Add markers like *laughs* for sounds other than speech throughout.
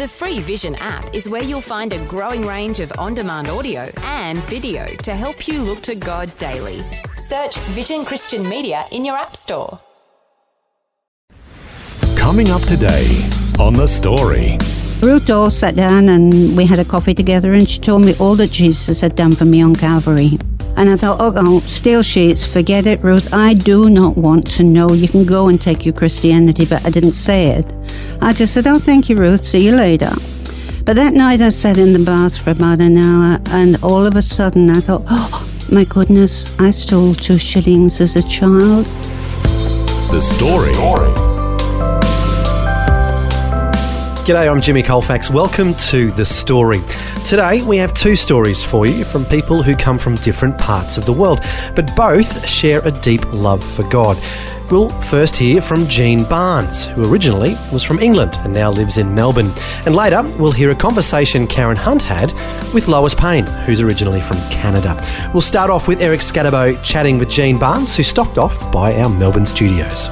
The free Vision app is where you'll find a growing range of on demand audio and video to help you look to God daily. Search Vision Christian Media in your App Store. Coming up today on The Story. Ruth Dawes sat down and we had a coffee together, and she told me all that Jesus had done for me on Calvary. And I thought, oh, oh, steel sheets, forget it, Ruth. I do not want to know. You can go and take your Christianity, but I didn't say it. I just said, oh, thank you, Ruth. See you later. But that night I sat in the bath for about an hour, and all of a sudden I thought, *gasps* oh, my goodness, I stole two shillings as a child. The Story. G'day, I'm Jimmy Colfax. Welcome to The Story. Today we have two stories for you from people who come from different parts of the world, but both share a deep love for God. We'll first hear from Jean Barnes, who originally was from England and now lives in Melbourne. And later we'll hear a conversation Karen Hunt had with Lois Payne, who's originally from Canada. We'll start off with Eric Scatterbo chatting with Jean Barnes, who stopped off by our Melbourne studios.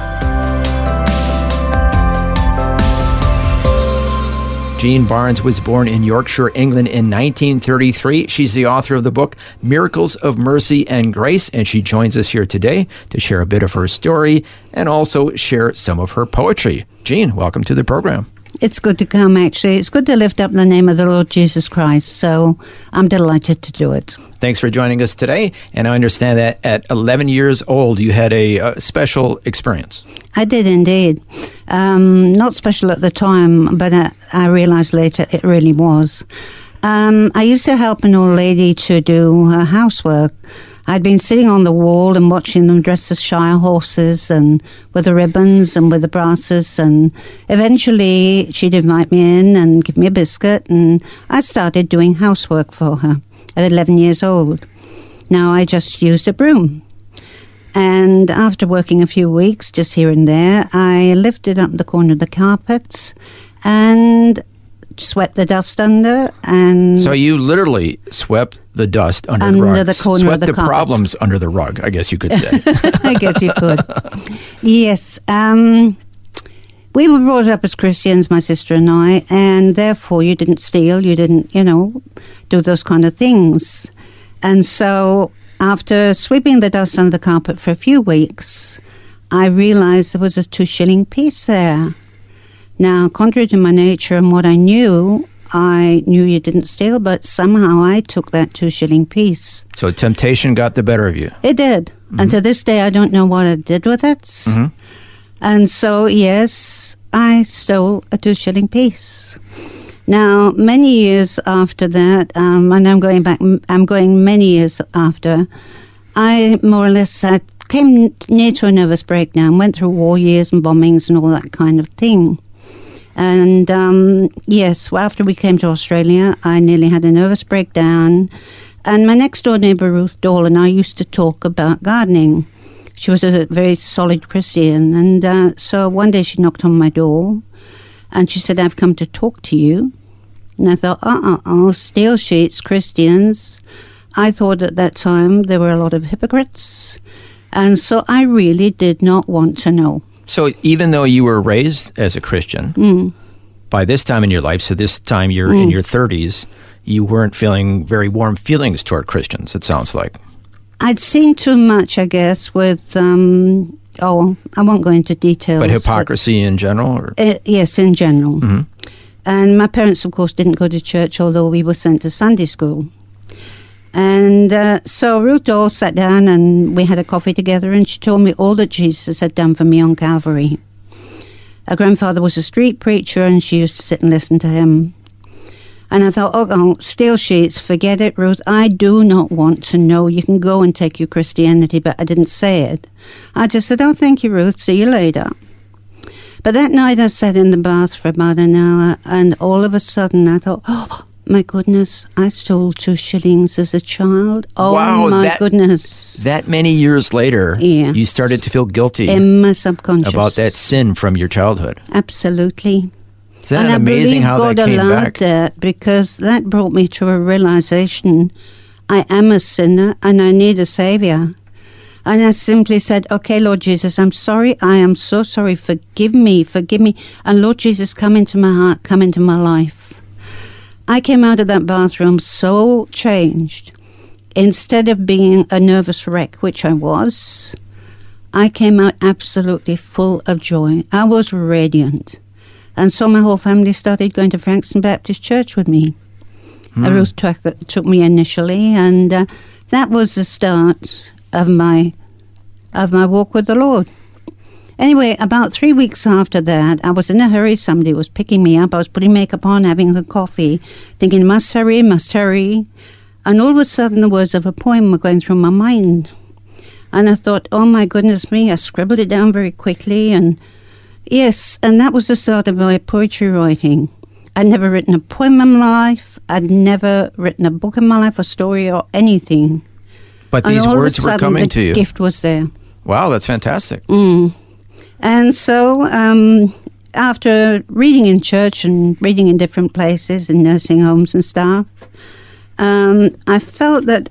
Jean Barnes was born in Yorkshire, England in 1933. She's the author of the book Miracles of Mercy and Grace, and she joins us here today to share a bit of her story and also share some of her poetry. Jean, welcome to the program. It's good to come, actually. It's good to lift up the name of the Lord Jesus Christ, so I'm delighted to do it. Thanks for joining us today. And I understand that at 11 years old, you had a, a special experience. I did indeed. Um, not special at the time, but I, I realized later it really was. Um, I used to help an old lady to do her housework. I'd been sitting on the wall and watching them dress as Shire horses and with the ribbons and with the brasses. And eventually she'd invite me in and give me a biscuit. And I started doing housework for her at 11 years old. Now I just used a broom. And after working a few weeks, just here and there, I lifted up the corner of the carpets and swept the dust under. And So you literally swept the dust under, Under the rug. the corner swept of the the carpet. problems under the rug, I guess you could say. *laughs* I guess you could. yes. Um, we were brought up as Christians, my sister and I, and therefore you didn't steal, you didn't, you know, do those kind of things. And so after sweeping the dust under the carpet for a few weeks, I realized there was a two shilling piece there. Now, contrary to my nature and what I knew, I knew you didn't steal, but somehow I took that two shilling piece. so temptation got the better of you. It did. And mm-hmm. to this day, I don't know what I did with it. Mm-hmm. And so, yes, I stole a two shilling piece. Now, many years after that, um, and I'm going back, I'm going many years after, I more or less I came near to a nervous breakdown, went through war years and bombings and all that kind of thing. And um, yes, well, after we came to Australia, I nearly had a nervous breakdown. And my next door neighbor, Ruth Dole, and I used to talk about gardening. She was a very solid Christian. And uh, so one day she knocked on my door and she said, I've come to talk to you. And I thought, uh uh uh, steel sheets, Christians. I thought at that time there were a lot of hypocrites. And so I really did not want to know. So even though you were raised as a Christian, Mm. by this time in your life, so this time you're in your 30s, you weren't feeling very warm feelings toward Christians, it sounds like. I'd seen too much, I guess, with, um, oh, I won't go into details. But hypocrisy in general? Or? Uh, yes, in general. And my parents, of course, didn't go to church, although we were sent to Sunday school. And uh, so Ruth Dawes sat down and we had a coffee together, and she told me all that Jesus had done for me on Calvary. Her grandfather was a street preacher, and she used to sit and listen to him. And I thought, oh, oh, steel sheets, forget it, Ruth. I do not want to know. You can go and take your Christianity, but I didn't say it. I just said, oh, thank you, Ruth. See you later. But that night I sat in the bath for about an hour, and all of a sudden I thought, oh, my goodness, I stole two shillings as a child. Oh, Wow, my that- goodness. That many years later, Yes. you started to feel guilty In my subconscious. about that sin from your childhood. Absolutely. Isn't that and I believe how God that came allowed back? that because that brought me to a realization I am a sinner and I need a savior. And I simply said, Okay, Lord Jesus, I'm sorry. I am so sorry. Forgive me. Forgive me. And Lord Jesus, come into my heart, come into my life. I came out of that bathroom so changed. Instead of being a nervous wreck, which I was, I came out absolutely full of joy. I was radiant. And so my whole family started going to Frankston Baptist Church with me. Uh, Ruth took, took me initially, and uh, that was the start of my of my walk with the Lord. Anyway, about three weeks after that, I was in a hurry. Somebody was picking me up. I was putting makeup on, having a coffee, thinking, must hurry, must hurry. And all of a sudden, the words of a poem were going through my mind. And I thought, oh my goodness me, I scribbled it down very quickly. And yes, and that was the start of my poetry writing. I'd never written a poem in my life. I'd never written a book in my life, a story, or anything. But And these all of a words were coming the to you. gift was there. Wow, that's fantastic. And so, um, after reading in church and reading in different places in nursing homes and stuff, um, I felt that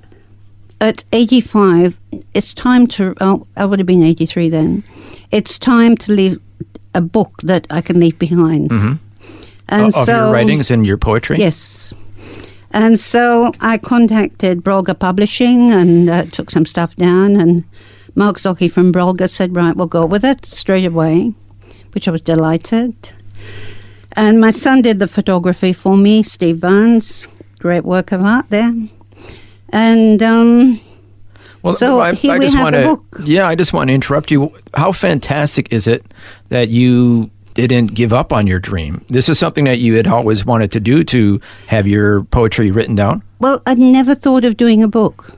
at 85, it's time to. Oh, I would have been 83 then. It's time to leave a book that I can leave behind. And Mm-hmm. of so, your writings and your poetry? Yes. And so I contacted Brolga Publishing and uh, took some stuff down. And Mark Zocchi from Brolga said, right, we'll go with it straight away, which I was delighted. And my son did the photography for me, Steve Barnes. Great work of art there. And um, Well, So here we just have want the to, book. Yeah, I just want to interrupt you. How fantastic is it that you didn't give up on your dream? This is something that you had always wanted to do to have your poetry written down. well, I'd never thought of doing a book,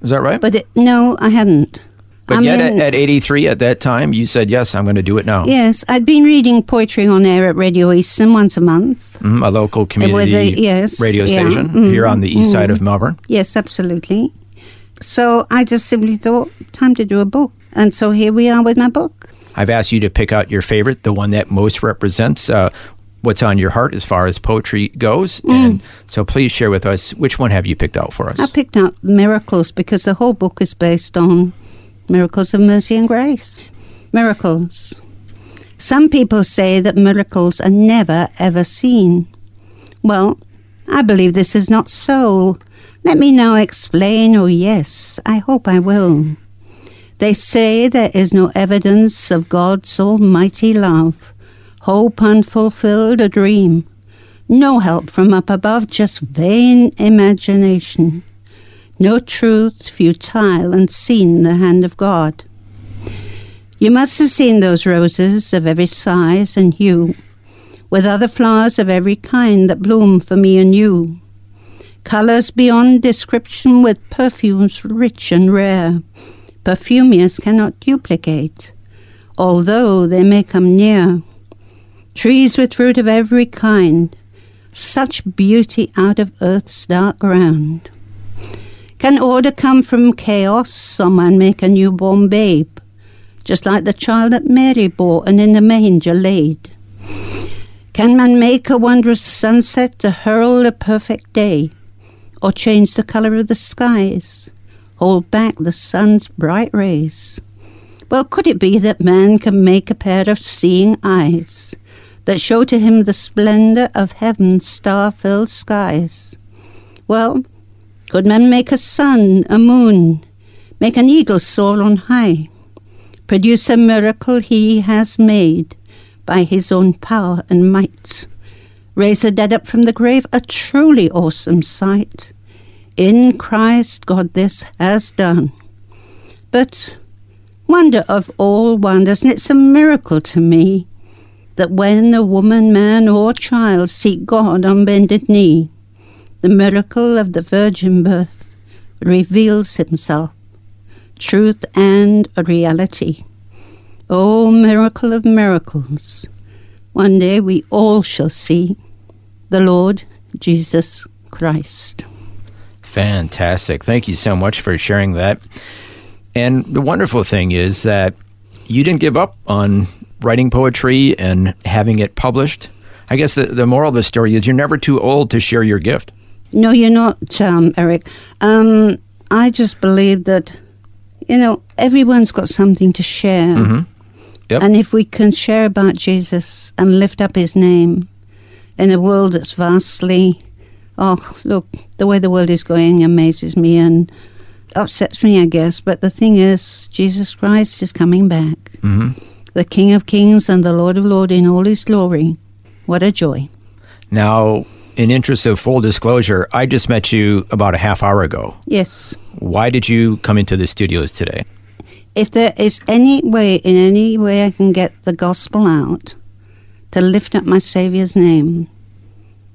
Is that right? but it, no, I hadn't. But I yet, mean- at, at 83, at that time, you said, yes, I'm going to do it now. Yes, I'd been reading poetry on air at Radio Eastern once a month. Mhm, a local community the- yes, radio yeah, station mhm, here on the east side of Melbourne. Yes, absolutely. So I just simply thought, time to do a book. And so here we are with my book. I've asked you to pick out your favorite, the one that most represents uh, what's on your heart as far as poetry goes. Mm. And so please share with us which one have you picked out for us? I picked out miracles because the whole book is based on miracles of mercy and grace. Miracles. Some people say that miracles are never ever seen. Well, I believe this is not so. Let me now explain. Oh, yes, I hope I will. They say there is no evidence of God's almighty love, hope unfulfilled, a dream. No help from up above, just vain imagination. No truth, futile, and seen the hand of God. You must have seen those roses of every size and hue, with other flowers of every kind that bloom for me and you. Colours beyond description with perfumes rich and rare, perfumiers cannot duplicate, although they may come near. Trees with fruit of every kind, such beauty out of earth's dark ground. Can order come from chaos, man make a newborn babe, just like the child that Mary bore and in the manger laid? Can man make a wondrous sunset to herald a perfect day, or change the colour of the skies, hold back the sun's bright rays? Well, could it be that man can make a pair of seeing eyes that show to him the splendour of heaven's star-filled skies? Well, could man make a sun, a moon, make an eagle soar on high, produce a miracle he has made by his own power and might, raise the dead up from the grave, a truly awesome sight. In Christ God this has done. But wonder of all wonders, and it's a miracle to me that when a woman, man, or child seek God on bended knee, the miracle of the virgin birth reveals himself, truth and reality. O miracle of miracles, one day we all shall see the Lord Jesus Christ. Fantastic. Thank you so much for sharing that. And the wonderful thing is that you didn't give up on writing poetry and having it published. I guess the, the moral of the story is you're never too old to share your gift. No, you're not, um, Eric. Um, I just believe that, you know, everyone's got something to share. Yep. And if we can share about Jesus and lift up his name in a world that's vastly oh, look, the way the world is going amazes me and upsets me, I guess. But the thing is, Jesus Christ is coming back. Mm-hmm. The King of Kings and the Lord of Lords in all his glory. What a joy. Now, in interest of full disclosure, I just met you about a half hour ago. Yes. Why did you come into the studios today? If there is any way, in any way I can get the gospel out to lift up my Saviour's name,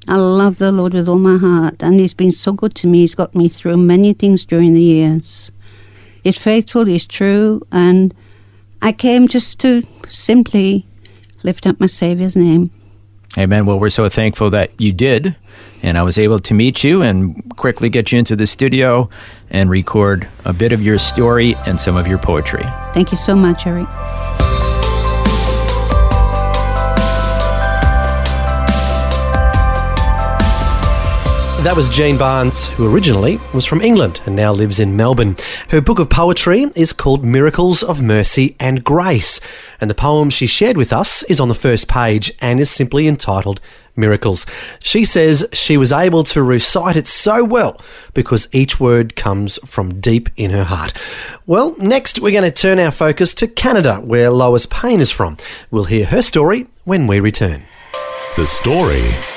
I love the Lord with all my heart, and He's been so good to me. He's got me through many things during the years. He's faithful, He's true, and I came just to simply lift up my Saviour's name. Amen. Well, we're so thankful that you did, and I was able to meet you and quickly get you into the studio and record a bit of your story and some of your poetry. Thank you so much, Eric. That was Jean Barnes, who originally was from England and now lives in Melbourne. Her book of poetry is called Miracles of Mercy and Grace, and the poem she shared with us is on the first page and is simply entitled Miracles. She says she was able to recite it so well because each word comes from deep in her heart. Well, next we're going to turn our focus to Canada, where Lois Payne is from. We'll hear her story when we return. The story.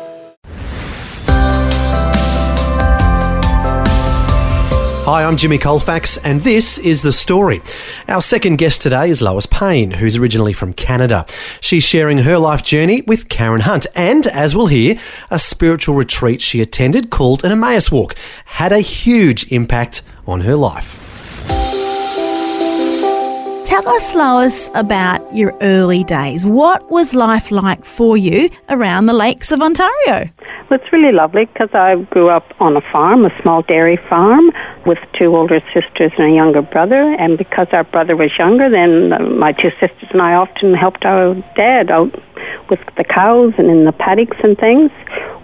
Hi, I'm Jimmy Colfax, and this is The Story. Our second guest today is Lois Payne, who's originally from Canada. She's sharing her life journey with Karen Hunt, and as we'll hear, a spiritual retreat she attended called an Emmaus Walk had a huge impact on her life. Tell us, Lois, about your early days. What was life like for you around the lakes of Ontario? Well, it's really lovely because I grew up on a farm, a small dairy farm, with two older sisters and a younger brother. And because our brother was younger, then my two sisters and I often helped our dad out with the cows and in the paddocks and things.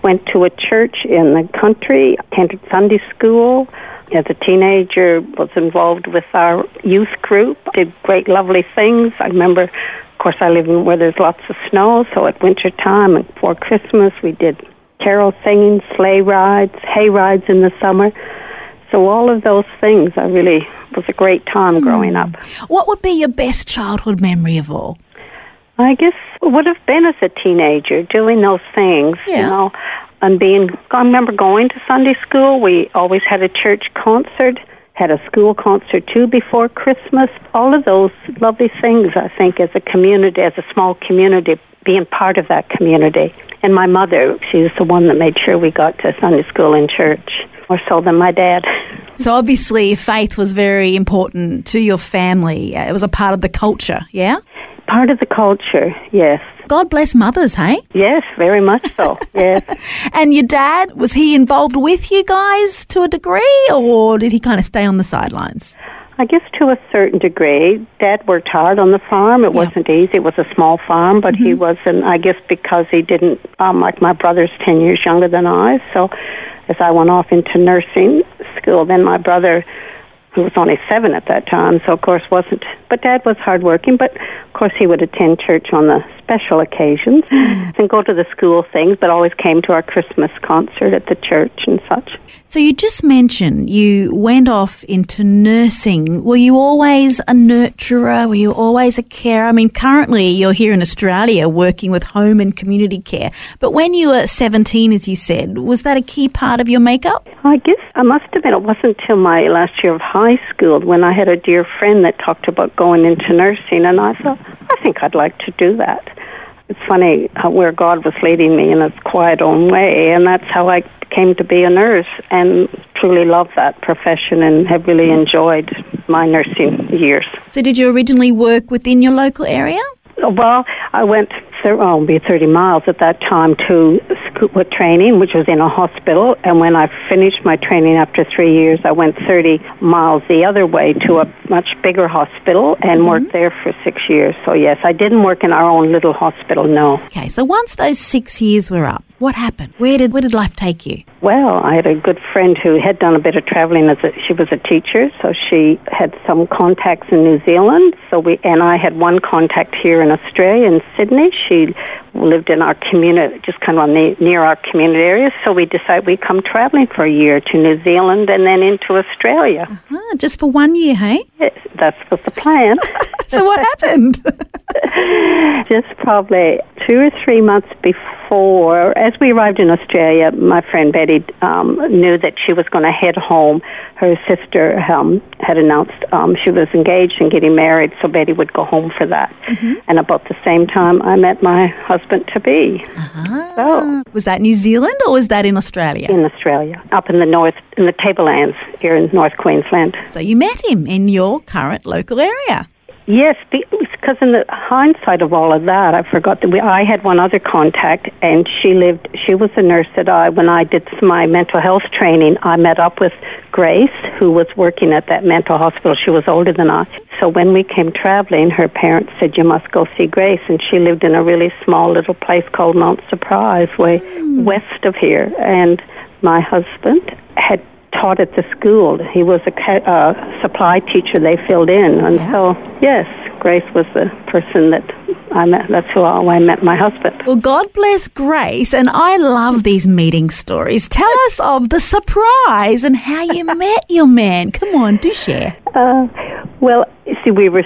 Went to a church in the country, attended Sunday school. As a teenager, was involved with our youth group. Did great, lovely things. I remember, of course, I live in where there's lots of snow. So at winter time and before Christmas, we did carol singing, sleigh rides, hay rides in the summer. So all of those things, I really was a great time hmm. growing up. What would be your best childhood memory of all? I guess it would have been as a teenager doing those things, you Yeah. know, and being. I remember going to Sunday school. We always had a church concert, had a school concert too before Christmas. All of those lovely things, I think, as a community, as a small community, being part of that community. And my mother, she was the one that made sure we got to Sunday school and church, more so than my dad. *laughs* So obviously, faith was very important to your family. It was a part of the culture, yeah? Part of the culture, yes. God bless mothers, hey? Yes, very much so, yes. *laughs* And your dad, was he involved with you guys to a degree, or did he kind of stay on the sidelines? I guess to a certain degree, Dad worked hard on the farm. It Yeah. wasn't easy. It was a small farm, but he wasn't. I guess because he didn't, um, like my brother's ten years younger than I. So, as I went off into nursing school, then my brother, who was only seven at that time, so of course wasn't. But Dad was hardworking. But of course he would attend church on the special occasions hmm. and go to the school things. But always came to our Christmas concert at the church and such. So you just mentioned you went off into nursing. Were you always a nurturer? Were you always a carer? I mean, currently you're here in Australia working with home and community care. But when you were 17, as you said, was that a key part of your makeup? I guess I must admit. It wasn't until my last year of high school when I had a dear friend that talked about going into nursing, and I thought, I think I'd like to do that. It's funny how, where God was leading me in a quiet own way, and that's how I came to be a nurse and truly love that profession and have really enjoyed my nursing years. So did you originally work within your local area? Well, I went, oh, be 30 miles at that time to with training, which was in a hospital. And when I finished my training after three years, I went 30 miles the other way to a much bigger hospital and Mm-hmm. worked there for six years. So yes, I didn't work in our own little hospital. No. Okay, so once those six years were up, what happened? Where did where did life take you? Well, I had a good friend who had done a bit of traveling as a, she was a teacher, so she had some contacts in New Zealand. So we and I had one contact here in Australia in Sydney. She lived in our community, just kind of on the, near our community area. So we decided we'd come traveling for a year to New Zealand and then into Australia. Ah, just for one year, hey? Yes, That was the plan. *laughs* So what happened? *laughs* just probably two or three months before, as we arrived in Australia, my friend Betty um, knew that she was going to head home. Her sister um, had announced um, she was engaged and getting married, so Betty would go home for that. And about the same time, I met my husband to be. So was that New Zealand or was that in Australia? in Australia, up in the north, in the Tablelands here in North Queensland. So you met him in your current local area. Yes, because in the hindsight of all of that, I forgot that we, I had one other contact, and she lived. She was a nurse that I, when I did my mental health training, I met up with Grace, who was working at that mental hospital. She was older than I. So when we came traveling, her parents said, "You must go see Grace," and she lived in a really small little place called Mount Surprise, way hmm. west of here. And my husband had taught at the school. He was a uh, supply teacher they filled in. And so, yes, Grace was the person that I met. That's who I met my husband. Well, God bless Grace, and I love these meeting stories. Tell us of the surprise and how you *laughs* met your man. Come on, do share. Uh, well, see, we were,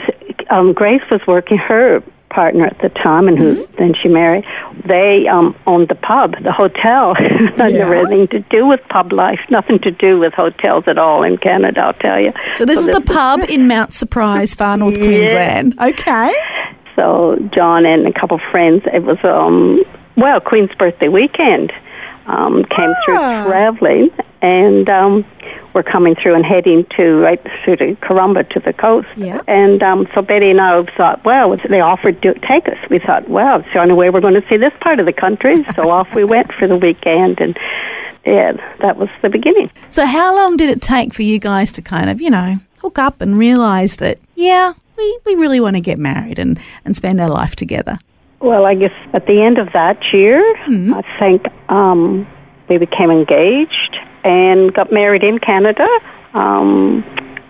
um, Grace was working her partner at the time and who then she married they um owned the pub the hotel *laughs* never anything to do with pub life nothing to do with hotels at all in canada i'll tell you So this is the this- pub in *laughs* Mount Surprise, far north Yeah. Queensland. Okay. So John and a couple of friends. It was um well Queen's birthday weekend. Um, came Ah. through traveling and um, we're coming through and heading to right through to Karumba to the coast. Yeah. And um, so Betty and I thought, well, they offered to take us. We thought, well, it's the only way we're going to see this part of the country. *laughs* So off we went for the weekend and. Yeah, that was the beginning. So how long did it take for you guys to kind of, you know, hook up and realize that, yeah, we, we really want to get married and, and spend our life together? Well, I guess at the end of that year, I think um, we became engaged and got married in Canada. Um,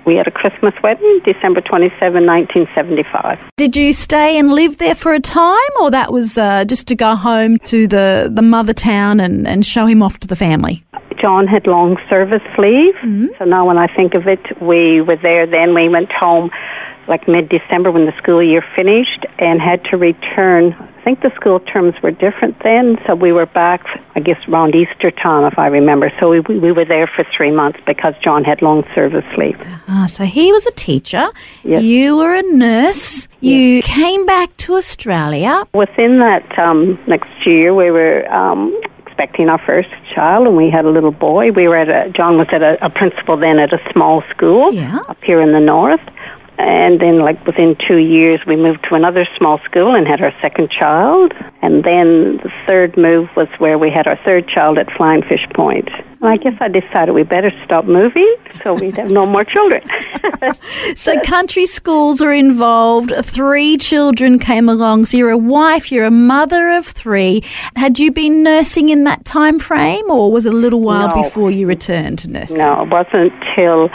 we had a Christmas wedding, December 27, 1975. Did you stay and live there for a time, or that was uh, just to go home to the, the mother town and, and show him off to the family? John had long service leave, so now when I think of it, we were there then. We went home like mid December when the school year finished and had to return. I think the school terms were different then, so we were back, I guess, around Easter time, if I remember. So we, we were there for three months because John had long service leave. Ah, so he was a teacher. Yes. You were a nurse. You came back to Australia. Within that um, next year, we were um, expecting our first child, and we had a little boy. We were at a John was at a, a principal then at a small school Yeah. up here in the north. And then, like within two years, we moved to another small school and had our second child. And then the third move was where we had our third child at Flying Fish Point. And I guess I decided we better stop moving so we'd have no more children. *laughs* So country schools are involved. Three children came along. So you're a wife. You're a mother of three. Had you been nursing in that time frame, or was it a little while No. before you returned to nursing? No, it wasn't till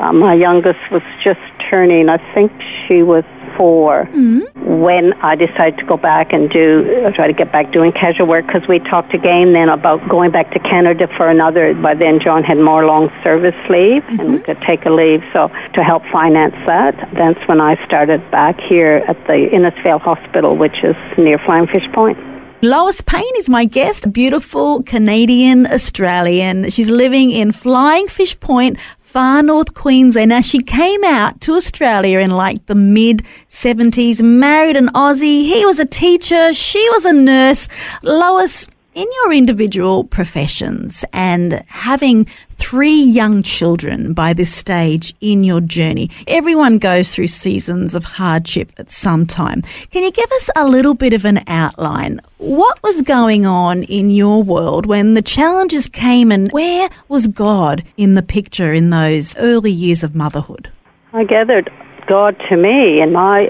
uh, my youngest was just turning, I think she was 4 mm-hmm. when I decided to go back and do, try to get back doing casual work because we talked again then about going back to Canada for another. By then, John had more long service leave and mm-hmm. we could take a leave. So to help finance that, that's when I started back here at the Innisfail Hospital, which is near Flying Fish Point. Lois Payne is my guest, beautiful Canadian Australian. She's living in Flying Fish Point, far north Queensland. Now, she came out to Australia in like the mid 70s, married an Aussie. He was a teacher, she was a nurse. Lois, in your individual professions and having three young children by this stage in your journey, everyone goes through seasons of hardship at some time. Can you give us a little bit of an outline? What was going on in your world when the challenges came and where was God in the picture in those early years of motherhood? I gathered God to me and my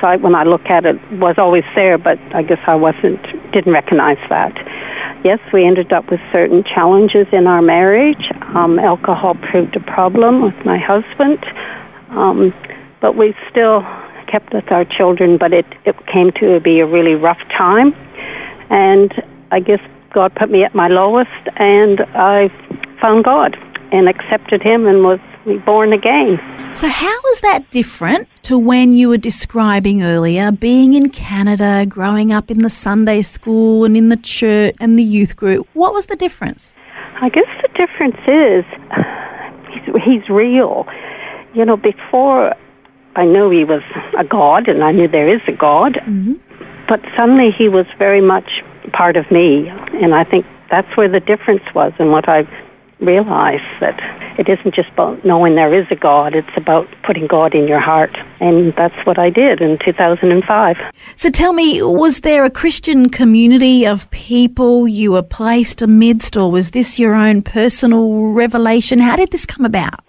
sight when I look at it was always there, but I guess I wasn't didn't recognize that. Yes, we ended up with certain challenges in our marriage. Um, alcohol proved a problem with my husband, um, but we still kept with our children. But it it came to be a really rough time, and I guess God put me at my lowest, and I found God and accepted Him and was born again. So, how was that different to when you were describing earlier being in Canada, growing up in the Sunday school and in the church and the youth group? What was the difference? I guess the difference is he's, he's real. You know, before I knew he was a God, and I knew there is a God, mm-hmm. but suddenly he was very much part of me, and I think that's where the difference was and what I realize that it isn't just about knowing there is a God, it's about putting God in your heart. And that's what I did in 2005. So tell me, was there a Christian community of people you were placed amidst, or was this your own personal revelation? How did this come about?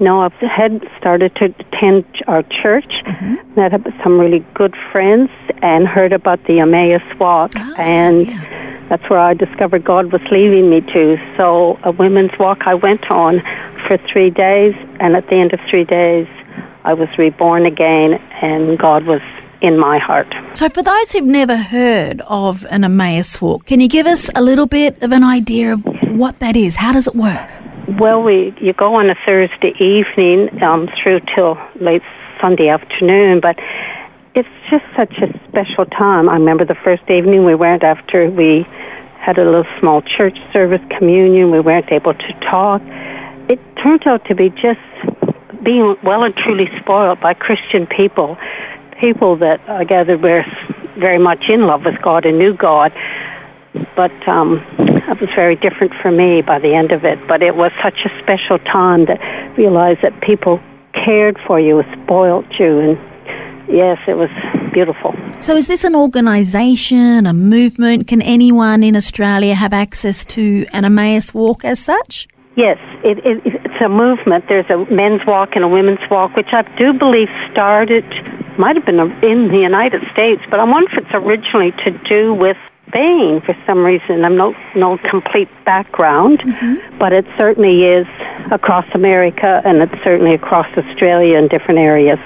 No, I had started to attend our church, mm-hmm. met up with some really good friends, and heard about the Emmaus Walk. Oh, and yeah that's where I discovered God was leading me to. So, a women's walk I went on for three days, and at the end of three days, I was reborn again, and God was in my heart. So, for those who've never heard of an Emmaus walk, can you give us a little bit of an idea of what that is? How does it work? Well, we you go on a Thursday evening um, through till late Sunday afternoon, but it's just such a special time. I remember the first evening we went after we had a little small church service communion. We weren't able to talk. It turned out to be just being well and truly spoiled by Christian people, people that I gathered were very much in love with God and knew God. But um, it was very different for me by the end of it. But it was such a special time to realize that people cared for you, spoiled you, and yes, it was beautiful. So, is this an organisation, a movement? Can anyone in Australia have access to an Emmaus walk as such? Yes, it, it, it's a movement. There's a men's walk and a women's walk, which I do believe started, might have been in the United States, but I wonder if it's originally to do with Spain for some reason. I'm no no complete background, mm-hmm. but it certainly is across America and it's certainly across Australia in different areas.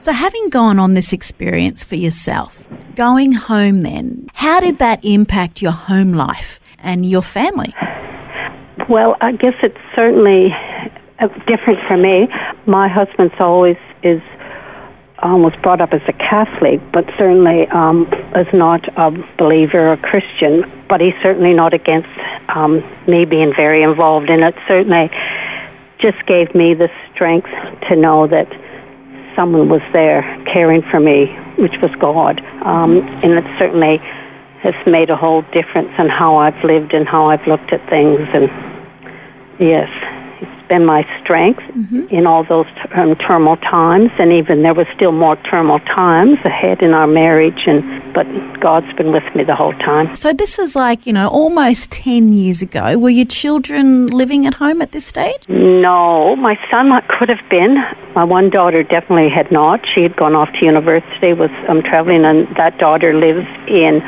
So, having gone on this experience for yourself, going home then, how did that impact your home life and your family? Well, I guess it's certainly uh, different for me. My husband's always is um, was brought up as a Catholic, but certainly um, is not a believer or Christian. But he's certainly not against um, me being very involved in it. Certainly, just gave me the strength to know that someone was there caring for me, which was God. Um, and it certainly has made a whole difference in how I've lived and how I've looked at things. And yes, been my strength mm-hmm. in all those um, turmoil times, and even there was still more turmoil times ahead in our marriage. And but God's been with me the whole time. So this is like you know almost ten years ago. Were your children living at home at this stage? No, my son could have been. My one daughter definitely had not. She had gone off to university, was um, traveling, and that daughter lives in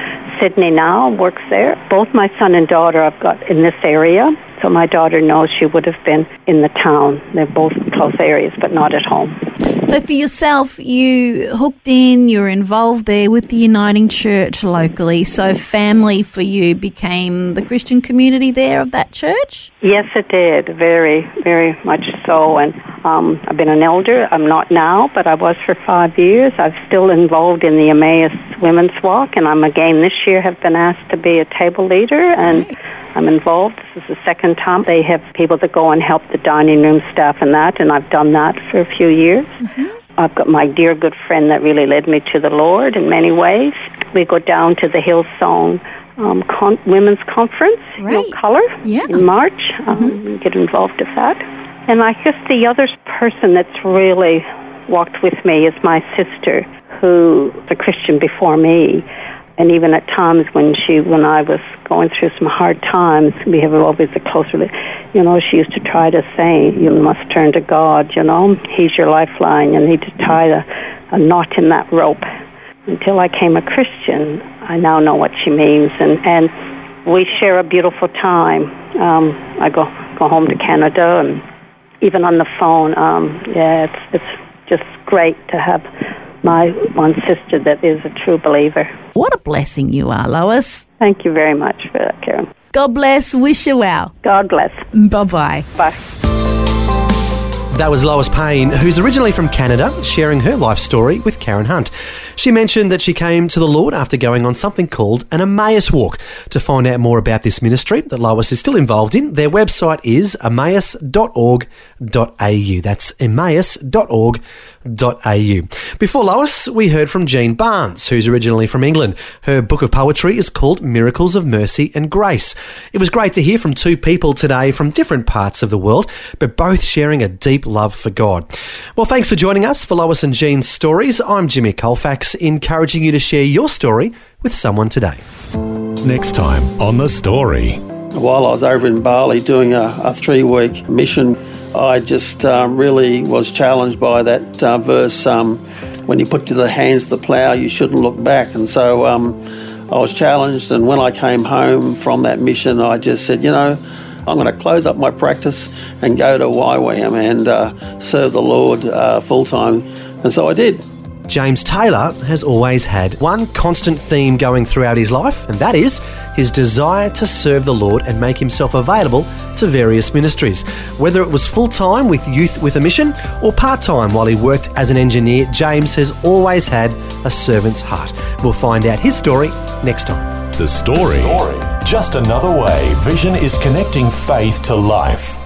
Sydney now, works there. Both my son and daughter I've got in this area. So my daughter knows she would have been in the town. They're both close areas, but not at home. So for yourself, you hooked in, you're involved there with the Uniting Church locally. So family for you became the Christian community there of that church? Yes, it did. Very, very much so. And um, I've been an elder. I'm not now, but I was for five years. I'm still involved in the Emmaus Women's Walk, and I'm again this year have been asked to be a table leader. And I'm involved. This is the second time. They have people that go and help the dining room staff and that, and I've done that for a few years. Mm-hmm. I've got my dear good friend that really led me to the Lord in many ways. We go down to the Hillsong um, con- women's conference, know, color Yeah. in March. Um, Get involved with that. And I guess the other person that's really walked with me is my sister, who was a Christian before me. And even at times when she, when I was going through some hard times, we have always a close relationship. You know, she used to try to say, "You must turn to God." You know, He's your lifeline. You need to tie a, a knot in that rope. Until I came a Christian, I now know what she means, and and we share a beautiful time. Um, I go go home to Canada, and even on the phone, um, yeah, it's it's just great to have my one sister that is a true believer. What a blessing you are, Lois. Thank you very much for that, Karen. God bless. Wish you well. God bless. Bye bye bye. That was Lois Payne, who's originally from Canada, sharing her life story with Karen Hunt. She mentioned that she came to the Lord after going on something called an Emmaus Walk. To find out more about this ministry that Lois is still involved in, their website is emmaus.org.au. That's emmaus.org.au. Before Lois, we heard from Jean Barnes, who's originally from England. Her book of poetry is called Miracles of Mercy and Grace. It was great to hear from two people today from different parts of the world, but both sharing a deep love for God. Well, thanks for joining us for Lois and Jean's stories. I'm Jimmy Colfax, encouraging you to share your story with someone today. Next time on The Story. While I was over in Bali doing a, a three week mission, I just um, really was challenged by that uh, verse um, when you put to the hands the plough, you shouldn't look back. And so um, I was challenged, and when I came home from that mission, I just said, you know, I'm going to close up my practice and go to YWAM and uh, serve the Lord uh, full time. And so I did. James Taylor has always had one constant theme going throughout his life, and that is his desire to serve the Lord and make himself available to various ministries. Whether it was full time with Youth with a Mission or part time while he worked as an engineer, James has always had a servant's heart. We'll find out his story next time. The Story. Just another way Vision is connecting faith to life.